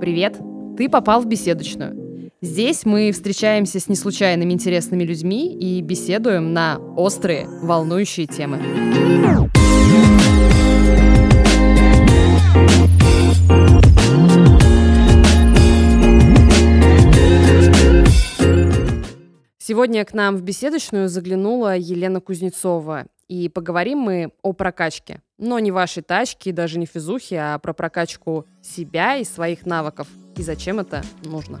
Привет! Ты попал в беседочную. Здесь мы встречаемся с неслучайными интересными людьми и беседуем на острые, волнующие темы. Сегодня к нам в беседочную заглянула Елена Кузнецова, и поговорим мы о прокачке. Но не вашей тачки, даже не физухи, а про прокачку себя и своих навыков. И зачем это нужно.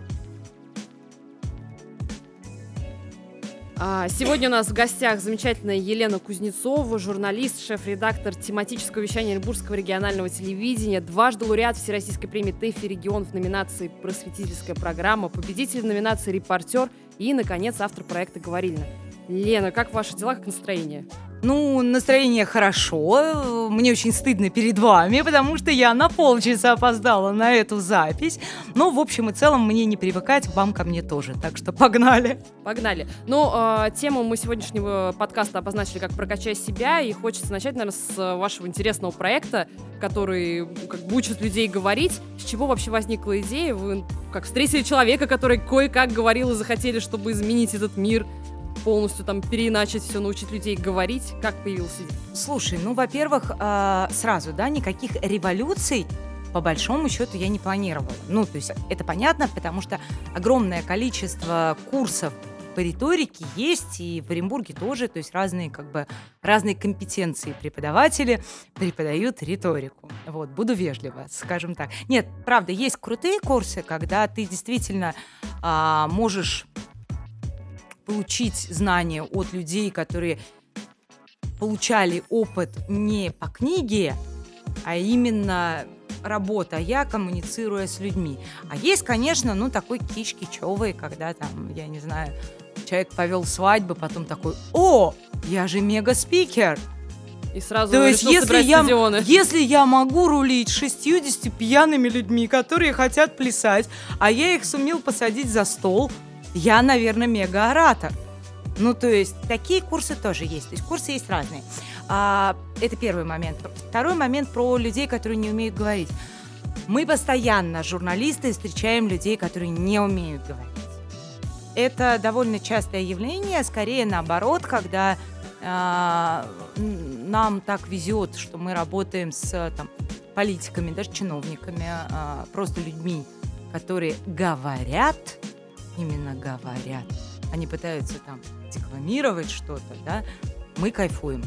А, сегодня у нас в гостях замечательная Елена Кузнецова, журналист, шеф-редактор тематического вещания Оренбургского регионального телевидения, дважды лауреат Всероссийской премии ТЭФИ «Регион» в номинации «Просветительская программа», победитель в номинации «Репортер» и, наконец, автор проекта «Говорильно». Лена, как ваши дела, как настроение? Ну, настроение хорошо. Мне очень стыдно перед вами, потому что я на полчаса опоздала на эту запись. Но, в общем и целом, мне не привыкать, вам ко мне тоже. Так что погнали. Погнали. Ну, э, тему мы сегодняшнего подкаста обозначили как «Прокачай себя», и хочется начать, наверное, с вашего интересного проекта, который как бы учит людей говорить. С чего вообще возникла идея? Вы как встретили человека, который кое-как говорил и захотели, чтобы изменить этот мир – полностью там переиначить все, научить людей говорить? Как появился? Слушай, ну, во-первых, э, сразу, да, никаких революций по большому счету я не планировала. Ну, то есть это понятно, потому что огромное количество курсов по риторике есть, и в Оренбурге тоже, то есть разные, как бы, разные компетенции преподаватели преподают риторику. Вот, буду вежлива, скажем так. Нет, правда, есть крутые курсы, когда ты действительно а, можешь получить знания от людей, которые получали опыт не по книге, а именно работа, а я коммуницируя с людьми. А есть, конечно, ну, такой кич кичевый, когда там, я не знаю, человек повел свадьбу, потом такой, о, я же мега-спикер. И сразу То есть, если я, если я могу рулить 60 пьяными людьми, которые хотят плясать, а я их сумел посадить за стол, я, наверное, мега-оратор. Ну, то есть такие курсы тоже есть. То есть курсы есть разные. А, это первый момент. Второй момент про людей, которые не умеют говорить. Мы постоянно, журналисты, встречаем людей, которые не умеют говорить. Это довольно частое явление, скорее наоборот, когда э, нам так везет, что мы работаем с там, политиками, даже чиновниками, э, просто людьми, которые говорят, именно говорят. Они пытаются там декламировать что-то, да, мы кайфуем.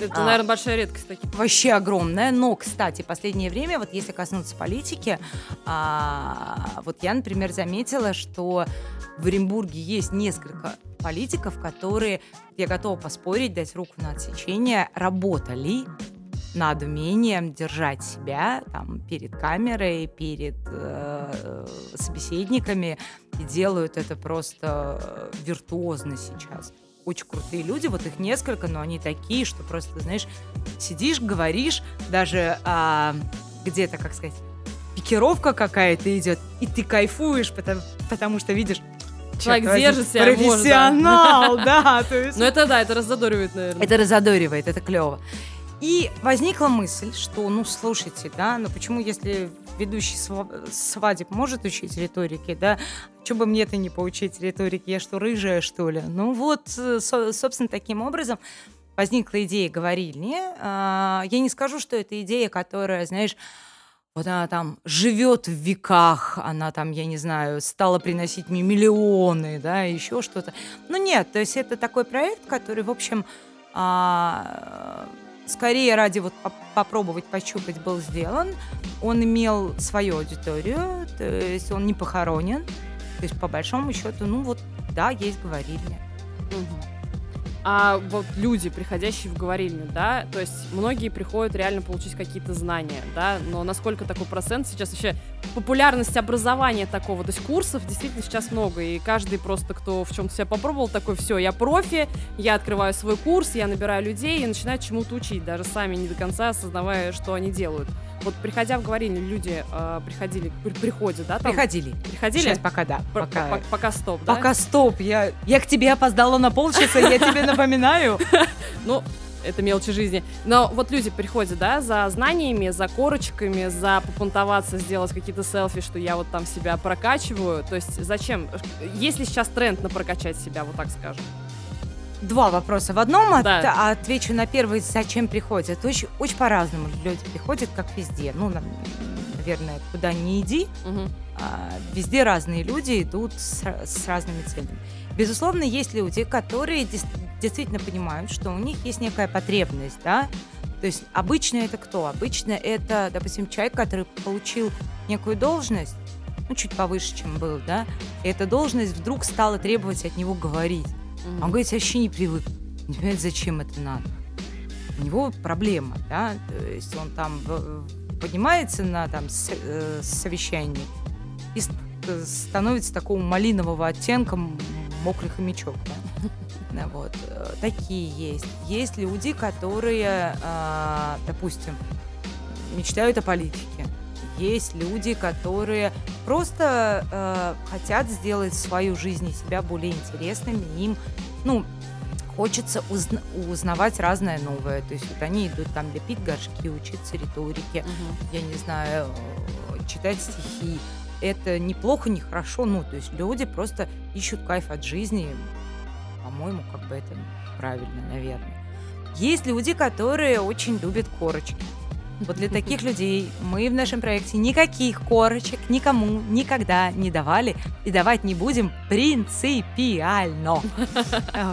Это, а, наверное, большая редкость таких. Вообще огромная. Но, кстати, последнее время, вот если коснуться политики, а, вот я, например, заметила, что в Оренбурге есть несколько политиков, которые, я готова поспорить, дать руку на отсечение, работали над умением держать себя там, перед камерой, перед э, собеседниками, и делают это просто э, виртуозно сейчас. Очень крутые люди, вот их несколько, но они такие, что просто, знаешь, сидишь, говоришь, даже а, где-то, как сказать, пикировка какая-то идет, и ты кайфуешь, потому, потому что видишь, Человек держит себя, профессионал, может, да. да, то есть. Ну это да, это раззадоривает, наверное. Это раззадоривает, это клево. И возникла мысль, что, ну, слушайте, да, ну почему, если ведущий свадеб может учить риторике, да, что бы мне это не поучить риторике, я что, рыжая, что ли? Ну вот, э, собственно, таким образом возникла идея говорильни. А, я не скажу, что это идея, которая, знаешь, вот она там живет в веках, она там, я не знаю, стала приносить мне миллионы, да, еще что-то. Ну нет, то есть это такой проект, который, в общем, а, скорее ради вот попробовать пощупать был сделан. Он имел свою аудиторию, то есть он не похоронен. То есть по большому счету, ну вот, да, есть говорильня. Угу а вот люди, приходящие в говорильню, да, то есть многие приходят реально получить какие-то знания, да, но насколько такой процент сейчас вообще популярность образования такого, то есть курсов действительно сейчас много, и каждый просто, кто в чем-то себя попробовал, такой, все, я профи, я открываю свой курс, я набираю людей и начинаю чему-то учить, даже сами не до конца осознавая, что они делают. Вот приходя в говорильню, люди э, приходили, при, приходят, да? Там? Приходили. Приходили? Сейчас пока да. Пока, пока стоп, да? Пока стоп. Я, я к тебе опоздала на полчаса, я тебе напоминаю. Ну, это мелочи жизни. Но вот люди приходят, да, за знаниями, за корочками, за попунтоваться, сделать какие-то селфи, что я вот там себя прокачиваю. То есть зачем? Есть ли сейчас тренд на прокачать себя, вот так скажем? Два вопроса в одном. Да. От- а отвечу на первый, зачем приходят. Очень, очень по-разному люди приходят, как везде. Ну, на- наверное, куда не иди, Мгм. а, везде разные люди идут с, с разными целями. Безусловно, есть люди, которые действительно понимают, что у них есть некая потребность, да. То есть обычно это кто? Обычно это, допустим, человек, который получил некую должность, ну, чуть повыше, чем был, да, и эта должность вдруг стала требовать от него говорить. Мгм. Он говорит, я вообще не привык. Не понимает, зачем это надо. У него проблема, да, то есть он там в- поднимается на там с- э, совещании и ст- э, становится такого малинового оттенка м- мокрый хомячок, да. Да, вот. э, Такие есть. Есть люди, которые, а, допустим, мечтают о политике. Есть люди, которые просто э, хотят сделать свою жизнь и себя более интересными. Им, ну, хочется узна- узнавать разное новое. То есть вот они идут там лепить горшки, учиться риторике, Мгм. я не знаю, читать стихи. Это неплохо, не хорошо. Ну, то есть люди просто ищут кайф от жизни. По-моему, как бы это правильно, наверное. Есть люди, которые очень любят корочки. Вот для таких людей мы в нашем проекте никаких корочек никому никогда не давали и давать не будем принципиально.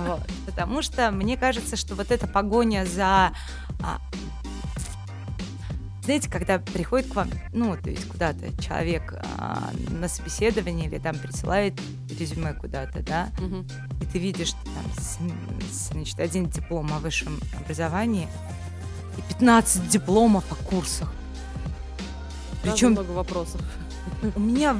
Вот. Потому что мне кажется, что вот эта погоня за... а, Знаете, когда приходит к вам, ну, то есть куда-то человек а, на собеседование или там присылает резюме куда-то, да, Мгм. и ты видишь, там с- с- значит, один диплом о высшем образовании и 15 дипломов о курсах. Причем много вопросов. у меня,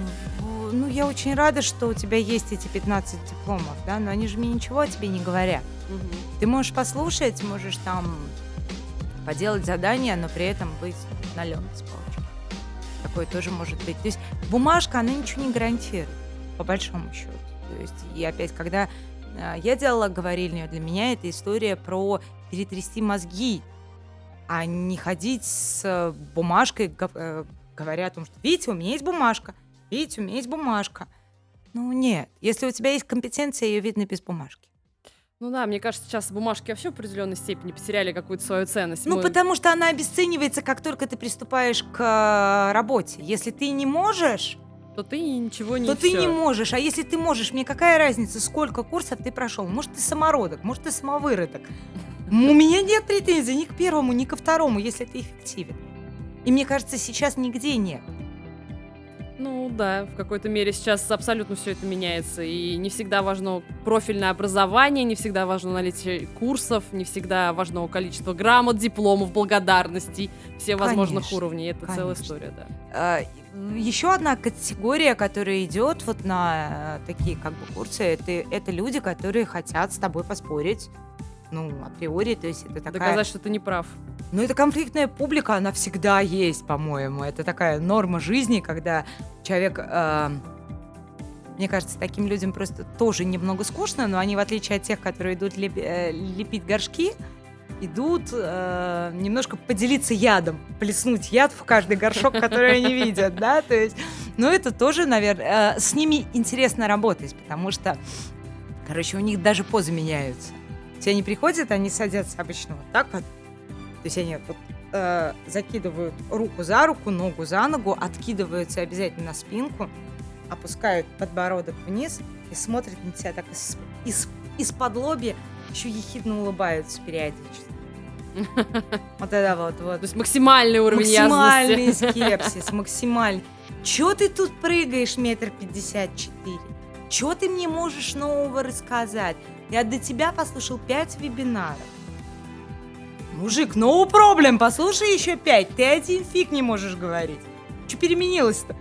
ну, я очень рада, что у тебя есть эти 15 дипломов, да, но они же мне ничего о тебе не говорят. Мгм. Ты можешь послушать, можешь там поделать задание, но при этом быть налем с палочки. Такое тоже может быть. То есть бумажка, она ничего не гарантирует, по большому счету. То есть, и опять, когда э, я делала говорильню, для меня это история про перетрясти мозги, а не ходить с э, бумажкой, э, говоря о том, что видите, у меня есть бумажка, видите, у меня есть бумажка. Ну нет, если у тебя есть компетенция, ее видно без бумажки. Ну да, мне кажется, сейчас бумажки вообще в определенной степени потеряли какую-то свою ценность. Ну, Мы- потому что она обесценивается, как только ты приступаешь к э, работе. Если ты не можешь, То ты ничего не то ты всё. не можешь. А если ты можешь, мне какая разница, сколько курсов ты прошел? Может, ты самородок, может, ты самовыродок. У меня нет претензий ни к первому, ни ко второму, если ты эффективен. И мне кажется, сейчас нигде нет. Ну да, в какой-то мере сейчас абсолютно все это меняется. И не всегда важно профильное образование, не всегда важно наличие курсов, не всегда важно количество грамот, дипломов, благодарностей, все возможных Конечно, уровней. Это целая конечно. история, да. А, Еще одна категория, которая идет вот на э, такие как бы курсы, это, это люди, которые хотят с тобой поспорить. Ну, априори, то есть это такая... Доказать, что ты не прав. Ну, это конфликтная публика, она всегда есть, по-моему. Это такая норма жизни, когда человек... э, мне кажется, таким людям просто тоже немного скучно, но они, в отличие от тех, которые идут леп- э, лепить горшки, идут э, немножко поделиться ядом, плеснуть яд в каждый горшок, который они видят, да, то есть, ну, это тоже, наверное, с ними интересно работать, потому что, короче, у них даже позы меняются. Все они приходят, они садятся обычно вот так вот, то есть они вот э, закидывают руку за руку, ногу за ногу, откидываются обязательно на спинку, опускают подбородок вниз и смотрят на тебя так из, из, из-под лобья, еще ехидно улыбаются периодически. Вот это вот, вот. То есть максимальный уровень Максимальный ясности. скепсис, максимальный. Чё ты тут прыгаешь метр пятьдесят четыре? Чё ты мне можешь нового рассказать? Я до тебя послушал пять вебинаров. Мужик, no problem, послушай еще пять. Ты один фиг не можешь говорить. Что переменилось-то?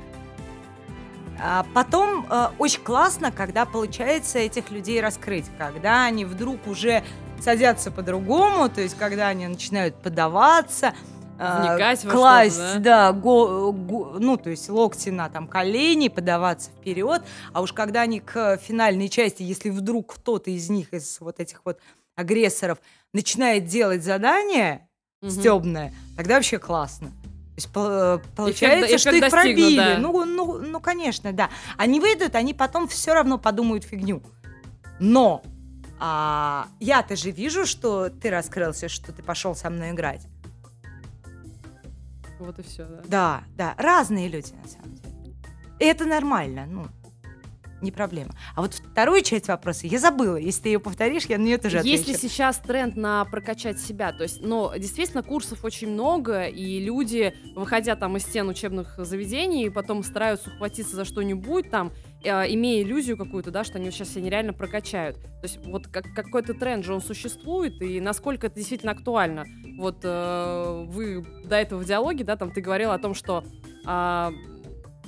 А потом э, очень классно, когда получается этих людей раскрыть, когда они вдруг уже садятся по-другому, то есть когда они начинают подаваться, Вникать во класть, что-то, да, го- го- ну то есть локти на там колени, подаваться вперед, а уж когда они к финальной части, если вдруг кто-то из них из вот этих вот агрессоров начинает делать задание Мгм. стебное, тогда вообще классно. То есть по- получается, эффект что их достигнут, пробили. да. Ну, ну, ну, конечно, да. Они выйдут, они потом все равно подумают фигню. Но а, я-то же вижу, что ты раскрылся, что ты пошел со мной играть. Вот и все, да. Да, да, разные люди на самом деле. И это нормально, ну, не проблема. А вот вторую часть вопроса я забыла. Если ты ее повторишь, я на нее тоже отвечу. сейчас тренд на прокачать себя? То есть, ну, действительно, курсов очень много, и люди, выходя там из стен учебных заведений, потом стараются ухватиться за что-нибудь там, э, имея иллюзию какую-то, да, что они сейчас себя нереально прокачают. То есть вот как, какой-то тренд же он существует, и насколько это действительно актуально. Вот э, вы до этого в диалоге, да, там ты говорил о том, что а,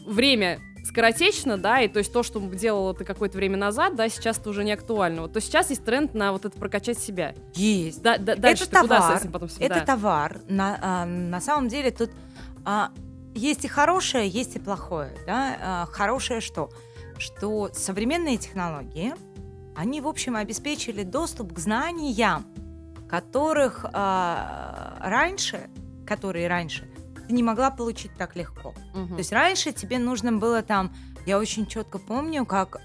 время скоротечно, да, и то есть то, что делала ты какое-то время назад, да, сейчас это уже не актуально. Вот, то сейчас есть тренд на вот это прокачать себя. Есть. Да, да- дальше это ты куда товар. с этим потом себя? Это товар. На, а, на самом деле тут а, есть и хорошее, есть и плохое. Да? А, хорошее что? Что современные технологии, они, в общем, обеспечили доступ к знаниям, которых а, раньше, которые раньше, ты не могла получить так легко. Мгм. То есть раньше тебе нужно было там, я очень четко помню, как,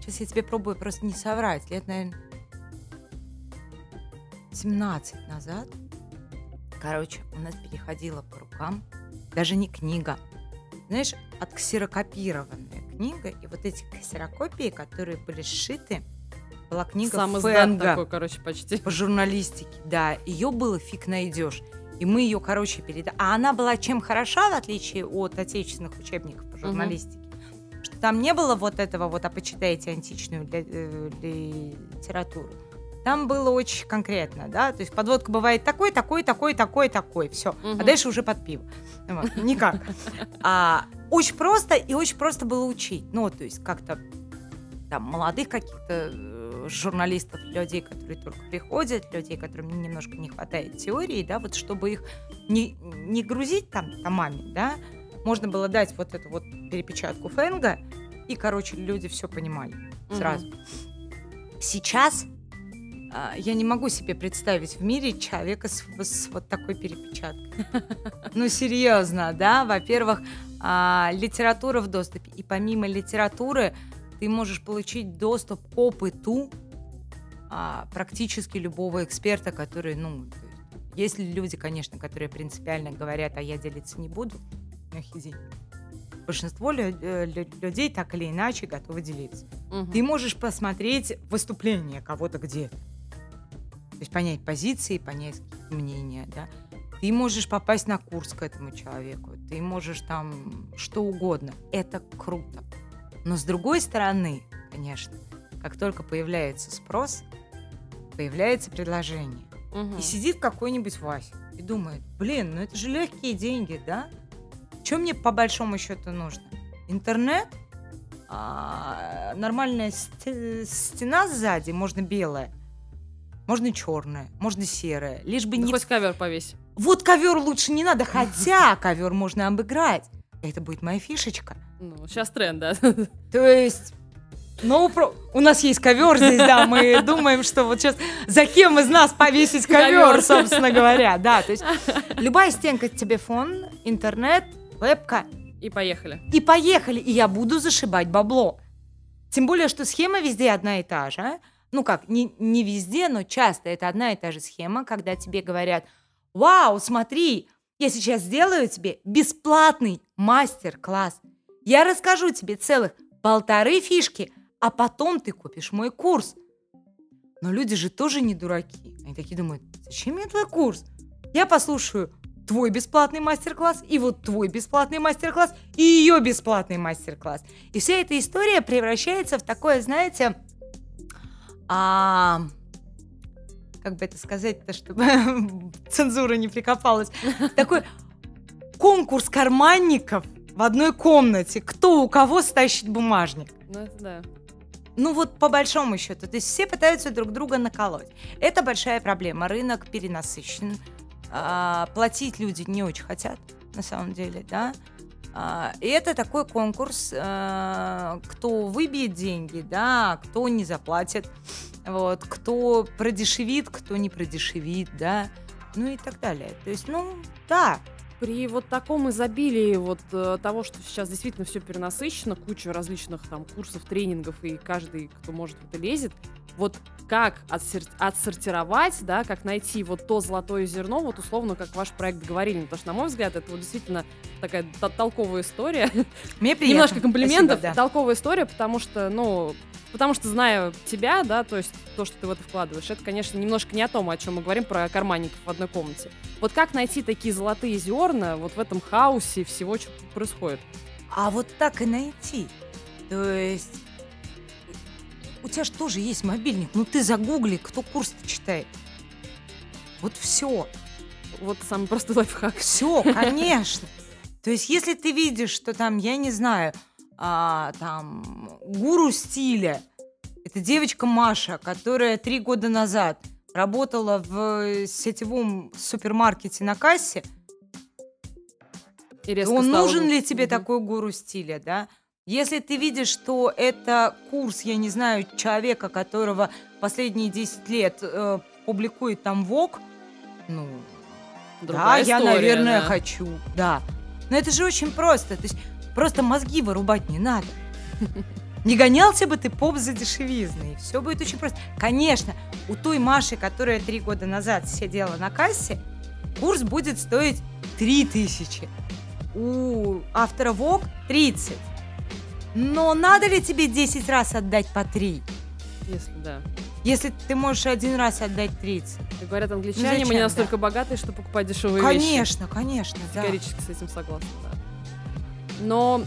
сейчас я тебе пробую просто не соврать, лет, наверное, 17 назад, короче, у нас переходила по рукам даже не книга, знаешь, отксерокопированная книга, и вот эти ксерокопии, которые были сшиты, была книга Сам Фэнга такой, короче, почти. по журналистике, да, ее было фиг найдешь. И мы ее, короче, передали. А она была чем хороша, в отличие от отечественных учебников по журналистике, что там не было вот этого вот, а почитайте античную э, литературу. Там было очень конкретно, да, то есть подводка бывает такой, такой, такой, такой, такой, все. А Мгм. дальше уже под пиво. Вот, Никак. А, очень просто и очень просто было учить. Ну, то есть как-то там молодых каких-то э, журналистов, людей, которые только приходят, людей, которым немножко не хватает теории, да, вот чтобы их не, не грузить там томами, да, можно было дать вот эту вот перепечатку Фэнга, и, короче, люди все понимали сразу. Сейчас а, я не могу себе представить в мире человека с, с вот такой перепечаткой. Ну, серьезно, да? Во-первых, а, литература в доступе. И помимо литературы ты можешь получить доступ к опыту а, практически любого эксперта, который, ну, есть, люди, конечно, которые принципиально говорят, а я делиться не буду, их извини. Большинство лю- э, лю- людей так или иначе готовы делиться. Мгм. Ты можешь посмотреть выступление кого-то где-то. То есть понять позиции, понять мнения, да. Ты можешь попасть на курс к этому человеку. Ты можешь там что угодно. Это круто. Но с другой стороны, конечно, как только появляется спрос, появляется предложение. Мгм. И сидит какой-нибудь Вася и думает, блин, ну это же легкие деньги, да? Что мне по большому счету нужно? Интернет? А, нормальная сте- стена сзади, можно белая, можно черная, можно серая, лишь бы Да не... хоть ковер повесь. Вот ковер лучше не надо, хотя ковер можно обыграть. Это будет моя фишечка. Ну, сейчас тренд, да. То есть... Ну, про- у нас есть ковер здесь, да, мы думаем, что вот сейчас за кем из нас повесить ковер, собственно говоря, да, то есть любая стенка тебе фон, интернет, вебка, И поехали. и поехали, и я буду зашибать бабло. Тем более, что схема везде одна и та же. Ну как, не, не везде, но часто это одна и та же схема, когда тебе говорят, вау, смотри, я сейчас сделаю тебе бесплатный мастер-класс. Я расскажу тебе целых полторы фишки, а потом ты купишь мой курс. Но люди же тоже не дураки. Они такие думают, зачем мне твой курс? Я послушаю твой бесплатный мастер-класс, и вот твой бесплатный мастер-класс, и ее бесплатный мастер-класс. И вся эта история превращается в такое, знаете, а, как бы это сказать-то, чтобы цензура не прикопалась, такой конкурс карманников в одной комнате. Кто у кого стащит бумажник? Ну, это да. Ну вот по большому счету, то есть все пытаются друг друга наколоть. Это большая проблема. Рынок перенасыщен. А, платить люди не очень хотят, на самом деле, да. А, И это такой конкурс, а, кто выбьет деньги, да, кто не заплатит, вот, кто продешевит, кто не продешевит, да, ну и так далее. То есть, ну, да, При вот таком изобилии вот э, того, что сейчас действительно все перенасыщено, куча различных там курсов, тренингов, и каждый, кто может в это лезет, вот как отсер- отсортировать, да, как найти вот то золотое зерно, вот условно, как ваш проект говорили, потому что, на мой взгляд, это вот действительно такая то- толковая история, мне приятно. немножко комплиментов, Спасибо, да. толковая история, потому что, ну, потому что зная тебя, да, то есть то, что ты в это вкладываешь, это, конечно, немножко не о том, о чем мы говорим про карманников в одной комнате. Вот как найти такие золотые зерна вот в этом хаосе всего, что происходит? А вот так и найти. То есть у тебя же тоже есть мобильник. Ну ты загугли, кто курс читает. Вот все. Вот самый простой лайфхак. Все, конечно. То есть, если ты видишь, что там, я не знаю, а, там гуру стиля, это девочка Маша, которая три года назад работала в сетевом супермаркете на кассе, И резко он стало нужен ли тебе Мгм. такой гуру стиля, да? Если ты видишь, что это курс, я не знаю, человека, которого последние 10 лет э, публикует там ВОК, ну, да, Другая я, история, наверное, да. хочу, да. Но это же очень просто, то есть просто мозги вырубать не надо. Не гонялся бы ты поп за дешевизной, все будет очень просто. Конечно, у той Маши, которая три года назад сидела на кассе, курс будет стоить 3000. У автора ВОК 30. Но надо ли тебе 10 раз отдать по 3? Если да. Если ты можешь один раз отдать 30. Как говорят англичане, зачем, мы не да. настолько богатые, чтобы покупать дешевые вещи. Конечно, конечно, да. Категорически с этим согласна, да. Но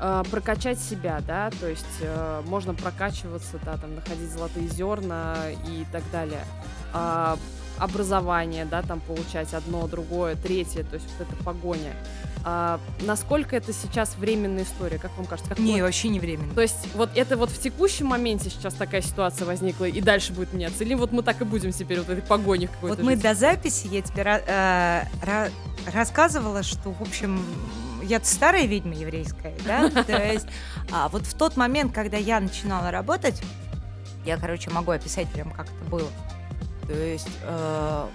э, прокачать себя, да, то есть э, можно прокачиваться, да, там, находить золотые зерна и так далее. А, образование, да, там получать одно, другое, третье, то есть вот эта погоня. А, насколько это сейчас временная история, как вам кажется? Как Не, вот- вообще не временно. то есть вот это вот в текущем моменте сейчас такая ситуация возникла и дальше будет меняться? Или вот мы так и будем теперь вот в этой погоне какой-то Вот мы жить? до записи, я тебе э, ра- рассказывала, что, в общем, я старая ведьма еврейская, да? То есть а, вот в тот момент, когда я начинала работать, я, короче, могу описать прям, как это было. То есть э,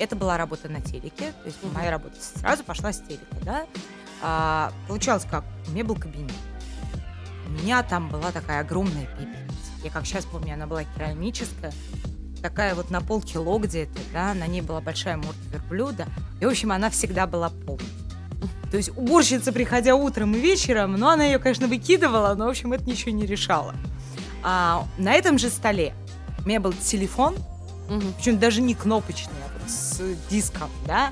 это была работа на телеке, то есть моя работа сразу пошла с телека, да? А, получалось как? У меня был кабинет. У меня там была такая огромная пепельница. Я как сейчас помню, она была керамическая, такая вот на полкило где-то, да, на ней была большая морда верблюда. И, в общем, она всегда была полной. То есть уборщица, приходя утром и вечером, ну, она ее, конечно, выкидывала, но, в общем, это ничего не решало. А на этом же столе у меня был телефон, Мгм. причем даже не кнопочный, а вот с диском, да.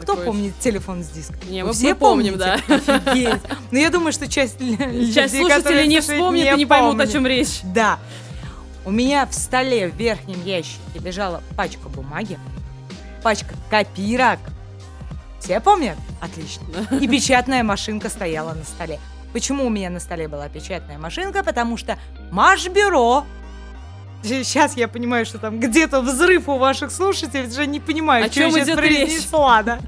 Кто Такой помнит телефон с диском? Не, Вы мы- все помним, помните? Офигеть. Ну, я думаю, что часть, Часть людей, слушателей не вспомнят и не поймут, о чем речь. Да. У меня в столе в верхнем ящике лежала пачка бумаги, пачка копирок. Все помнят? Отлично. И печатная машинка стояла на столе. Почему у меня на столе была печатная машинка? Потому что Машбюро Сейчас я понимаю, что там где-то взрыв у ваших слушателей, уже не понимаю, О что я чем сейчас идет речь? произнесла, да.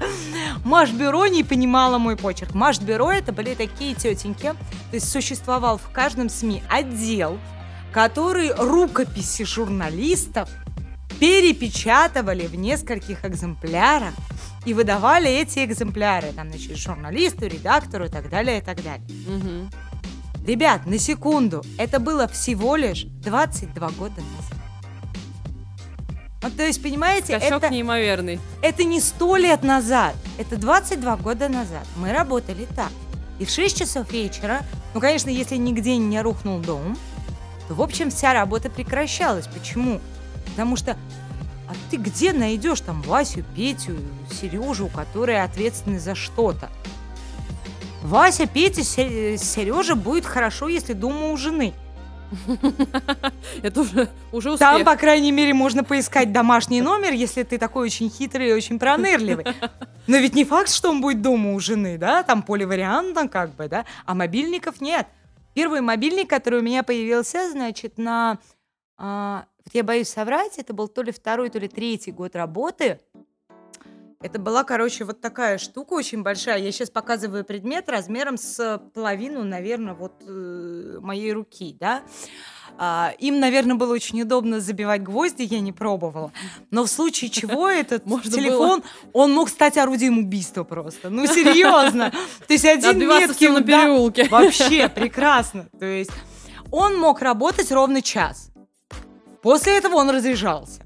Машбюро не понимала мой почерк. Машбюро это были такие тетеньки, то есть существовал в каждом СМИ отдел, который рукописи журналистов перепечатывали в нескольких экземплярах и выдавали эти экземпляры, там, значит, журналисту, редактору и так далее, и так далее. Мгм. Ребят, на секунду, это было всего лишь 22 года назад. Вот, то есть, понимаете, Скачок это, неимоверный. это не 100 лет назад, это 22 года назад. Мы работали так. И в 6 часов вечера, ну, конечно, если нигде не рухнул дом, то, в общем, вся работа прекращалась. Почему? Потому что а ты где найдешь там Васю, Петю, Сережу, которые ответственны за что-то? Вася, Петя, Сережа будет хорошо, если дома у жены. Это уже, уже успех. Там, по крайней мере, можно поискать домашний номер, если ты такой очень хитрый и очень пронырливый. Но ведь не факт, что он будет дома у жены, да? Там поливариантно как бы, да? А мобильников нет. Первый мобильник, который у меня появился, значит, на... а, вот я боюсь соврать, это был то ли второй, то ли третий год работы. Это была, короче, вот такая штука очень большая. Я сейчас показываю предмет размером с половину, наверное, вот э, моей руки, да. А, им, наверное, было очень удобно забивать гвозди, я не пробовала. Но в случае чего этот Можно телефон, он мог стать орудием убийства просто. Ну, серьезно. То есть один меткий на переулке. Вообще прекрасно. То есть он мог работать ровно час. После этого он разряжался.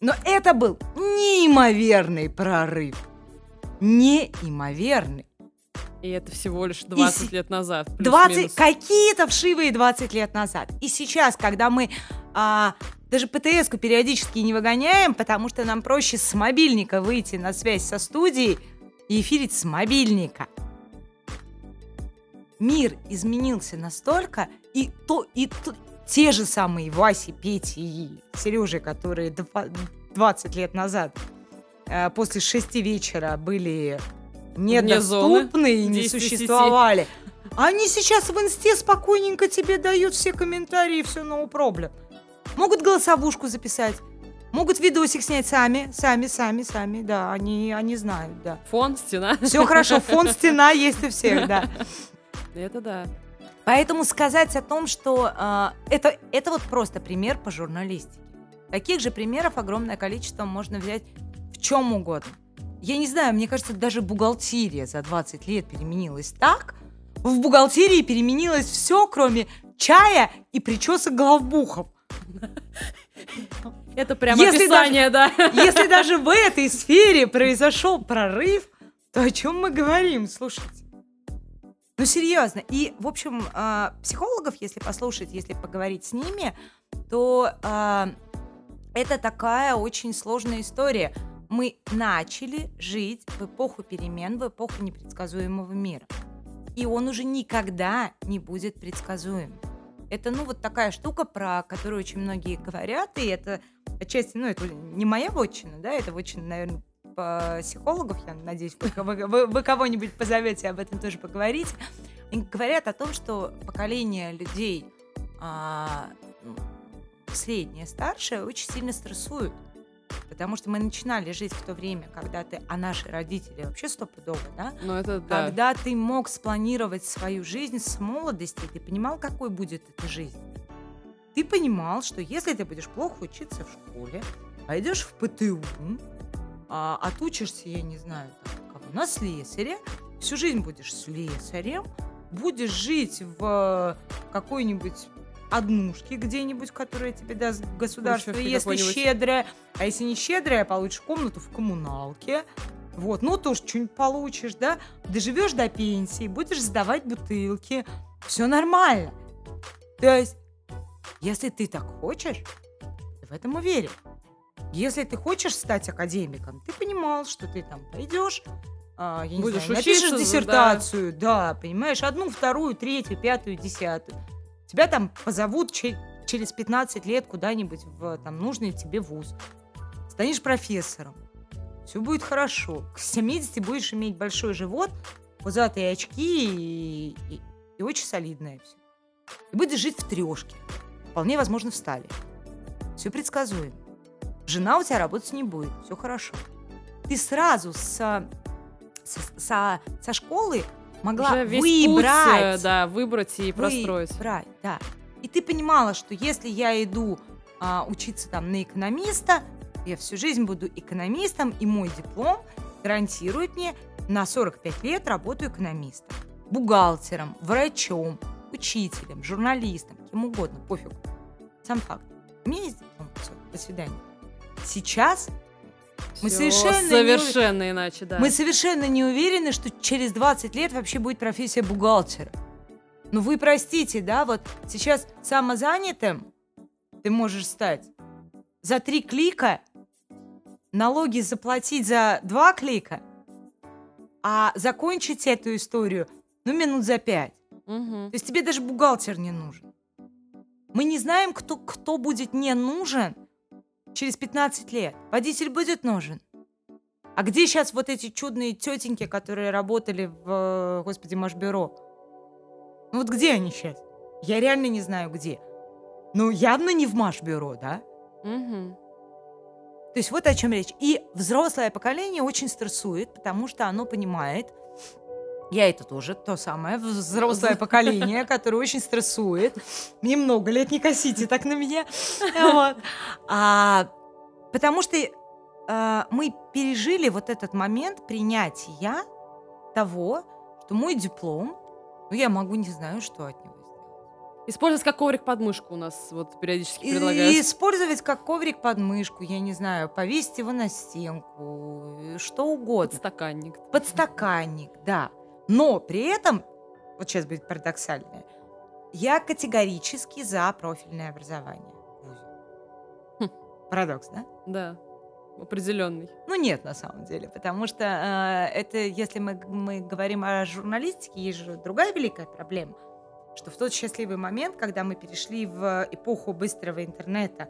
Но это был неимоверный прорыв. Неимоверный. И это всего лишь 20 си- лет назад. 20, плюс-минус. какие-то вшивые 20 лет назад. И сейчас, когда мы а, даже ПТС-ку периодически не выгоняем, потому что нам проще с мобильника выйти на связь со студией и эфирить с мобильника. Мир изменился настолько, и то, и то- те же самые Васи, Пети и Сережи, которые два- 20 лет назад э, после шести вечера были недоступны и не существовали. Они сейчас в инсте спокойненько тебе дают все комментарии, все no problem. Могут голосовушку записать, могут видосик снять сами, сами, сами, сами, да, они, они знают, да. Фон, стена. Все хорошо, фон, стена есть у всех, да. Это да. Поэтому сказать о том, что а, это, это вот просто пример по журналистике. Таких же примеров огромное количество можно взять в чем угодно. Я не знаю, мне кажется, даже бухгалтерия за 20 лет переменилась так. В бухгалтерии переменилось все, кроме чая и причесок главбухов. Это прям Если описание, да. Если даже в этой сфере произошел прорыв, то о чем мы говорим? Слушайте. Ну, серьезно. И, в общем, а, психологов, если послушать, если поговорить с ними, то а, это такая очень сложная история. Мы начали жить в эпоху перемен, в эпоху непредсказуемого мира. И он уже никогда не будет предсказуем. Это, ну, вот такая штука, про которую очень многие говорят, и это отчасти, ну, это не моя вотчина, да, это вотчина, наверное, психологов, я надеюсь, вы, вы- вы- кого-нибудь позовете об этом тоже поговорить. Они говорят о том, что поколение людей а, ну, среднее, старшее очень сильно стрессуют. Потому что мы начинали жить в то время, когда ты, а наши родители вообще стопудово, да? Ну, это да. Когда ты мог спланировать свою жизнь с молодости, ты понимал, какой будет эта жизнь. Ты понимал, что если ты будешь плохо учиться в школе, пойдешь в ПТУ, а, отучишься, я не знаю, там, кого, на слесаря, всю жизнь будешь слесарем, будешь жить в какой-нибудь однушке где-нибудь, которая тебе даст государство, если щедрая, а если не щедрая, получишь комнату в коммуналке, вот, ну тоже что-нибудь получишь, да, доживешь до пенсии, будешь сдавать бутылки, все нормально. То есть, если ты так хочешь, ты в этом уверен. Если ты хочешь стать академиком, ты понимал, что ты там пойдешь, а, я не Будешь знаю, напишешь учиться, да. диссертацию, да. понимаешь, одну, вторую, третью, пятую, десятую. Тебя там позовут че- через 15 лет куда-нибудь в там, нужный тебе вуз. Станешь профессором. Все будет хорошо. К 70 будешь иметь большой живот, пузатые очки и, и- и очень солидное все. И будешь жить в трешке. Вполне возможно, в стали. Все предсказуемо. Жена у тебя работать не будет, все хорошо. Ты сразу со, со, со- со школы могла Уже весь путь, выбрать э, да, выбрать и простроить. Выбрать, да. И ты понимала, что если я иду а, учиться там на экономиста, я всю жизнь буду экономистом, и мой диплом гарантирует мне на 45 лет работу экономистом, бухгалтером, врачом, учителем, журналистом, кем угодно, пофиг. Сам факт. У меня есть диплом, все, до свидания. Сейчас мы Всё совершенно не совершенно иначе, да. мы совершенно не уверены, что через 20 лет вообще будет профессия бухгалтера. Ну вы простите, да, вот сейчас самозанятым ты можешь стать за три клика, налоги заплатить за два клика, а закончить эту историю, ну, минут за пять. Мгм. То есть тебе даже бухгалтер не нужен. Мы не знаем, кто, кто будет не нужен через 15 лет. Водитель будет нужен. А где сейчас вот эти чудные тетеньки, которые работали в, господи, Машбюро? Ну вот где они сейчас? Я реально не знаю, где. Ну, явно не в Машбюро, да? Мгм. То есть вот о чем речь. И взрослое поколение очень стрессует, потому что оно понимает, я это тоже то самое взрослое поколение, которое очень стрессует. Мне много лет, не косите так на меня. Вот. А, потому что а, мы пережили вот этот момент принятия того, что мой диплом, ну я могу не знаю, что от него Использовать как коврик под мышку у нас вот периодически предлагают. И использовать как коврик под мышку, я не знаю, повесить его на стенку, что угодно. Подстаканник. Подстаканник, да. Но при этом, вот сейчас будет парадоксальное, я категорически за профильное образование в ВУЗе. Хм. Парадокс, да? Да, определенный. Ну нет, на самом деле, потому что э, это, если мы, мы говорим о журналистике, есть же другая великая проблема, что в тот счастливый момент, когда мы перешли в эпоху быстрого интернета,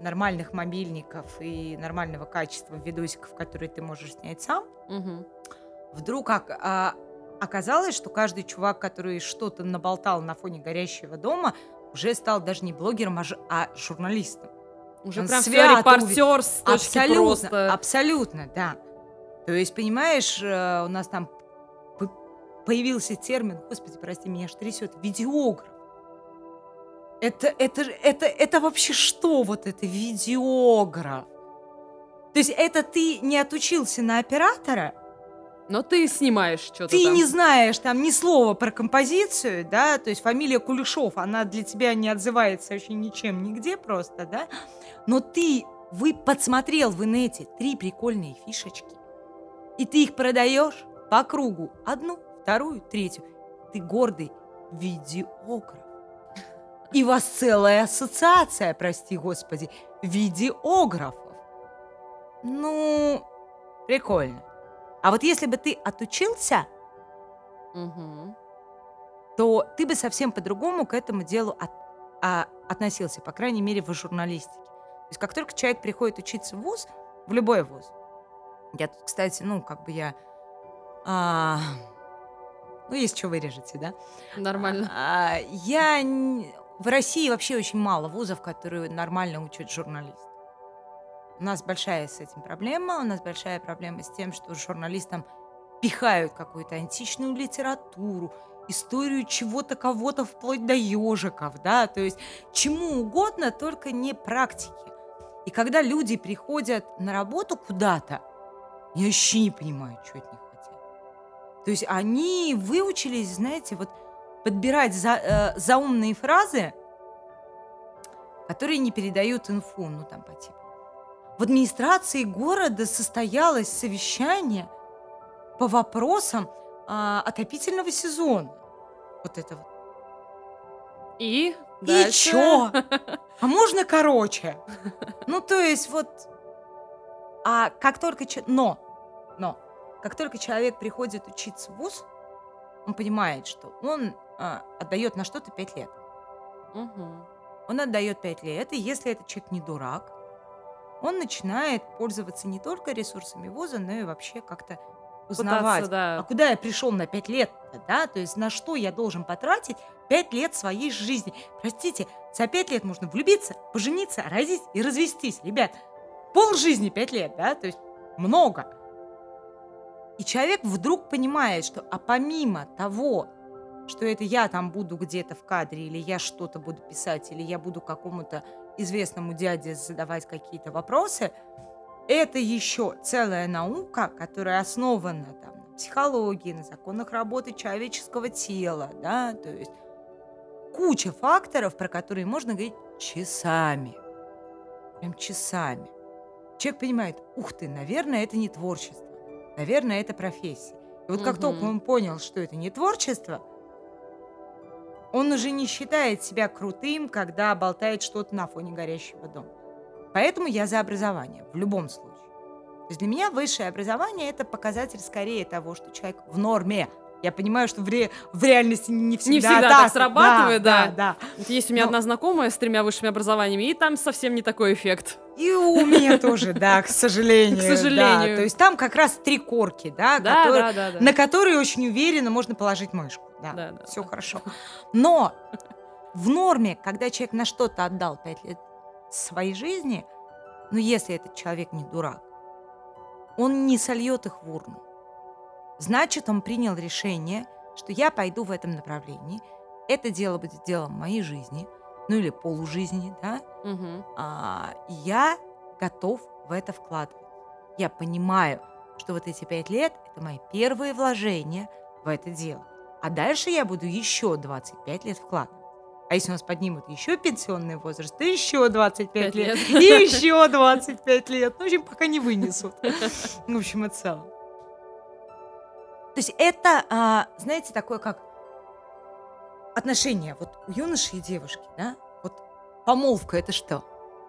нормальных мобильников и нормального качества видосиков, которые ты можешь снять сам, угу. вдруг как, а, оказалось, что каждый чувак, который что-то наболтал на фоне горящего дома, уже стал даже не блогером, а, а журналистом. Уже Он прям свято репортер с точки абсолютно, просто. Абсолютно, да. То есть, понимаешь, э, у нас там появился термин, господи, прости, меня аж трясет, видеограф. Это, это, это, это вообще что вот это видеограф? То есть это ты не отучился на оператора, но ты снимаешь что-то Ты там. не знаешь там ни слова про композицию, да, то есть фамилия Кулешов, она для тебя не отзывается вообще ничем, нигде просто, да, но ты, вы подсмотрел в инете три прикольные фишечки, и ты их продаешь по кругу, одну, вторую, третью. Ты гордый видеограф. И у вас целая ассоциация, прости господи, видеографов. Ну, прикольно. А вот если бы ты отучился, угу. то ты бы совсем по-другому к этому делу от, а, относился, по крайней мере, в журналистике. То есть как только человек приходит учиться в ВУЗ, в любой ВУЗ, я тут, кстати, ну, как бы я... А, ну, есть что вырежете, да? Нормально. А, я... В России вообще очень мало вузов, которые нормально учат журналист. У нас большая с этим проблема. У нас большая проблема с тем, что журналистам пихают какую-то античную литературу, историю чего-то, кого-то, вплоть до ежиков, да, то есть чему угодно, только не практики. И когда люди приходят на работу куда-то, я вообще не понимаю, что от них хотят. То есть они выучились, знаете, вот подбирать за, э, заумные фразы, которые не передают инфу, ну там по типу в администрации города состоялось совещание по вопросам а, отопительного сезона. Вот это вот. И? И дальше? чё? А можно короче? Ну, то есть вот... А как только... Но, но, как только человек приходит учиться в ВУЗ, он понимает, что он а, отдает на что-то пять лет. Угу. Он отдает пять лет, и если этот человек не дурак, он начинает пользоваться не только ресурсами вуза, но и вообще как-то узнавать, Пытаться, да. а куда я пришел на пять лет, да, то есть на что я должен потратить пять лет своей жизни. Простите, за пять лет можно влюбиться, пожениться, родить и развестись, ребят. Пол жизни пять лет, да, то есть много. И человек вдруг понимает, что а помимо того, что это я там буду где-то в кадре, или я что-то буду писать, или я буду какому-то известному дяде задавать какие-то вопросы, это еще целая наука, которая основана там, на психологии, на законах работы человеческого тела, да, то есть куча факторов, про которые можно говорить часами, прям часами. Человек понимает, ух ты, наверное, это не творчество, наверное, это профессия. И вот как только он понял, что это не творчество – он уже не считает себя крутым, когда болтает что-то на фоне горящего дома. Поэтому я за образование в любом случае. То есть для меня высшее образование это показатель скорее того, что человек в норме. Я понимаю, что в, ре... в реальности не всегда, не всегда так, так срабатывает, да. да, да. Есть у меня Но... одна знакомая с тремя высшими образованиями, и там совсем не такой эффект. И у меня тоже, да, к сожалению. К сожалению. Да. То есть там как раз три корки, да, да, которые, да, да, да. на которые очень уверенно можно положить мышку да, да, да все да. хорошо. Но в норме, когда человек на что-то отдал 5 лет своей жизни, Но если этот человек не дурак, он не сольет их в урну. Значит, он принял решение, что я пойду в этом направлении. Это дело будет делом моей жизни, ну или полужизни, да. Мгм. А, я готов в это вкладывать. Я понимаю, что вот эти пять лет – это мои первые вложения в это дело. А дальше я буду еще 25 лет вкладывать. А если у нас поднимут еще пенсионный возраст, то еще 25 Пять лет. лет. И еще 25 лет. Ну, в общем, пока не вынесут. В общем и целом. То есть это, а, знаете, такое как отношения вот у юноши и девушки, да? Вот помолвка – это что?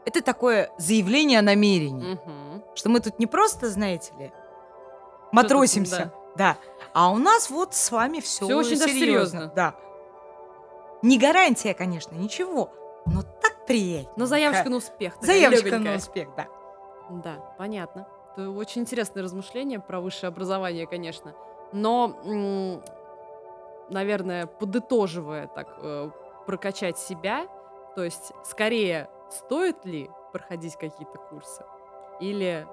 Это такое заявление о намерении. Мгм. Что мы тут не просто, знаете ли, матросимся, да. А у нас вот с вами все, Всё очень даже серьезно. Да. Не гарантия, конечно, ничего, но так приятно. Но заявочка на успех. Заявочка на легонькая. успех, да. Да, понятно. Это очень интересное размышление про высшее образование, конечно. Но, наверное, подытоживая так, э, прокачать себя, то есть скорее стоит ли проходить какие-то курсы или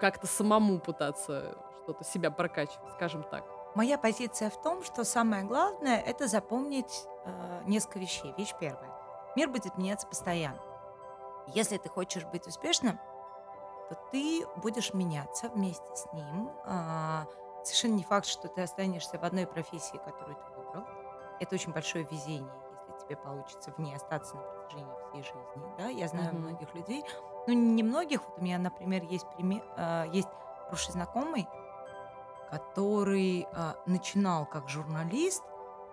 как-то самому пытаться что-то себя прокачивать, скажем так. Моя позиция в том, что самое главное – это запомнить э, несколько вещей. Вещь первая. Мир будет меняться постоянно. Если ты хочешь быть успешным, то ты будешь меняться вместе с ним. А, совершенно не факт, что ты останешься в одной профессии, которую ты выбрал. Это очень большое везение, если тебе получится в ней остаться на протяжении всей жизни. Да? Я знаю Мгм. многих людей, ну не многих. Вот у меня, например, есть, пример, а, есть бывший знакомый, который а, начинал как журналист,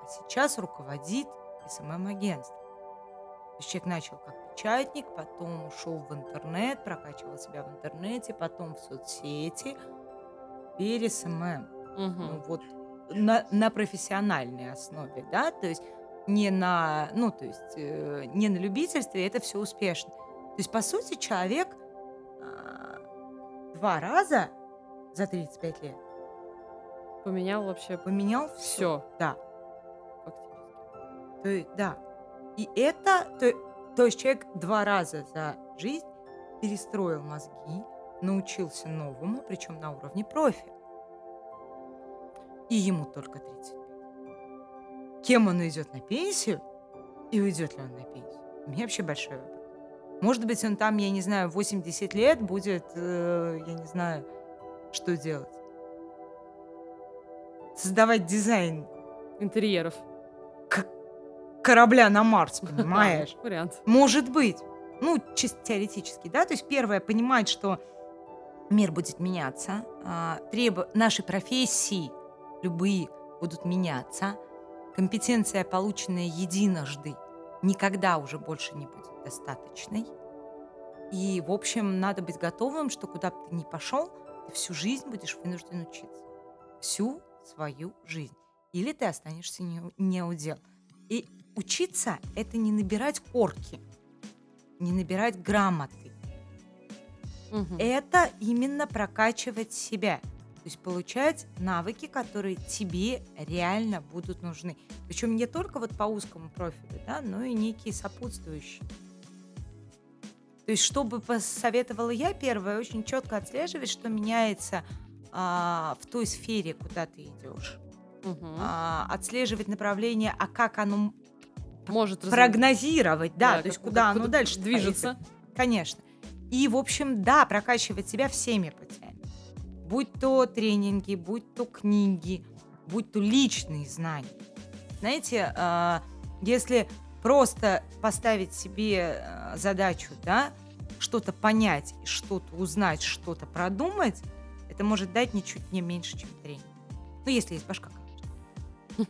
а сейчас руководит SMM-агентством. То есть человек начал как печатник, потом ушел в интернет, прокачивал себя в интернете, потом в соцсети, теперь SMM. Мгм. Ну, вот на, на профессиональной основе, да, то есть не на, ну, то есть э, не на любительстве, это все успешно. То есть, по сути, человек а, два раза за 35 лет Поменял вообще поменял все. все Да. фактически. То есть, да. И это, то, то есть человек два раза за жизнь перестроил мозги, научился новому, причем на уровне профи. И ему только 35. Кем он уйдет на пенсию и уйдет ли он на пенсию? У меня вообще большой вопрос. Может быть, он там, я не знаю, 80 лет будет, э, я не знаю, что делать. Создавать дизайн Интерьеров. корабля на Марс, понимаешь? Вариант. Может быть. Ну, чисто теоретически, да? То есть первое, понимать, что мир будет меняться, а, требу... наши профессии любые будут меняться, компетенция, полученная единожды, никогда уже больше не будет достаточной. И, в общем, надо быть готовым, что куда бы ты ни пошел, ты всю жизнь будешь вынужден учиться. Всю свою жизнь. Или ты останешься не, не у дел. И учиться – это не набирать корки, не набирать грамоты. Мгм. Это именно прокачивать себя. То есть получать навыки, которые тебе реально будут нужны. Причем не только вот по узкому профилю, да, но и некие сопутствующие. То есть, что бы посоветовала я, первое, очень четко отслеживать, что меняется а, в той сфере, куда ты идешь. Мгм. А, отслеживать направление, а как оно Может прогнозировать, да, то есть куда как- оно дальше движется. Конечно. И, в общем, да, прокачивать себя всеми путями. Будь то тренинги, будь то книги, будь то личные знания. Знаете, а, если просто поставить себе а, задачу, да, что-то понять, что-то узнать, что-то продумать, это может дать ничуть не меньше, чем тренинг. Ну, если есть башка, конечно.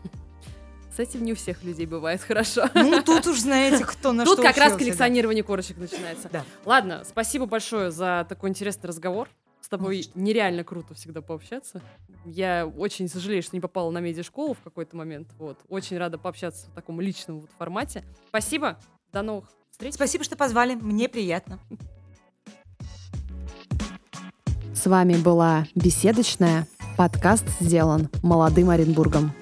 С этим не у всех людей бывает хорошо. Ну, тут уж знаете, кто на Тут что как раз учился, да. коллекционирование корочек начинается. Да. Ладно, спасибо большое за такой интересный разговор. С тобой нереально круто всегда пообщаться. Я очень сожалею, что не попала на медиашколу в какой-то момент. Вот. Очень рада пообщаться в таком личном вот формате. Спасибо. До новых встреч. Спасибо, что позвали. Мне приятно. С вами была Беседочная. Подкаст сделан молодым Оренбургом.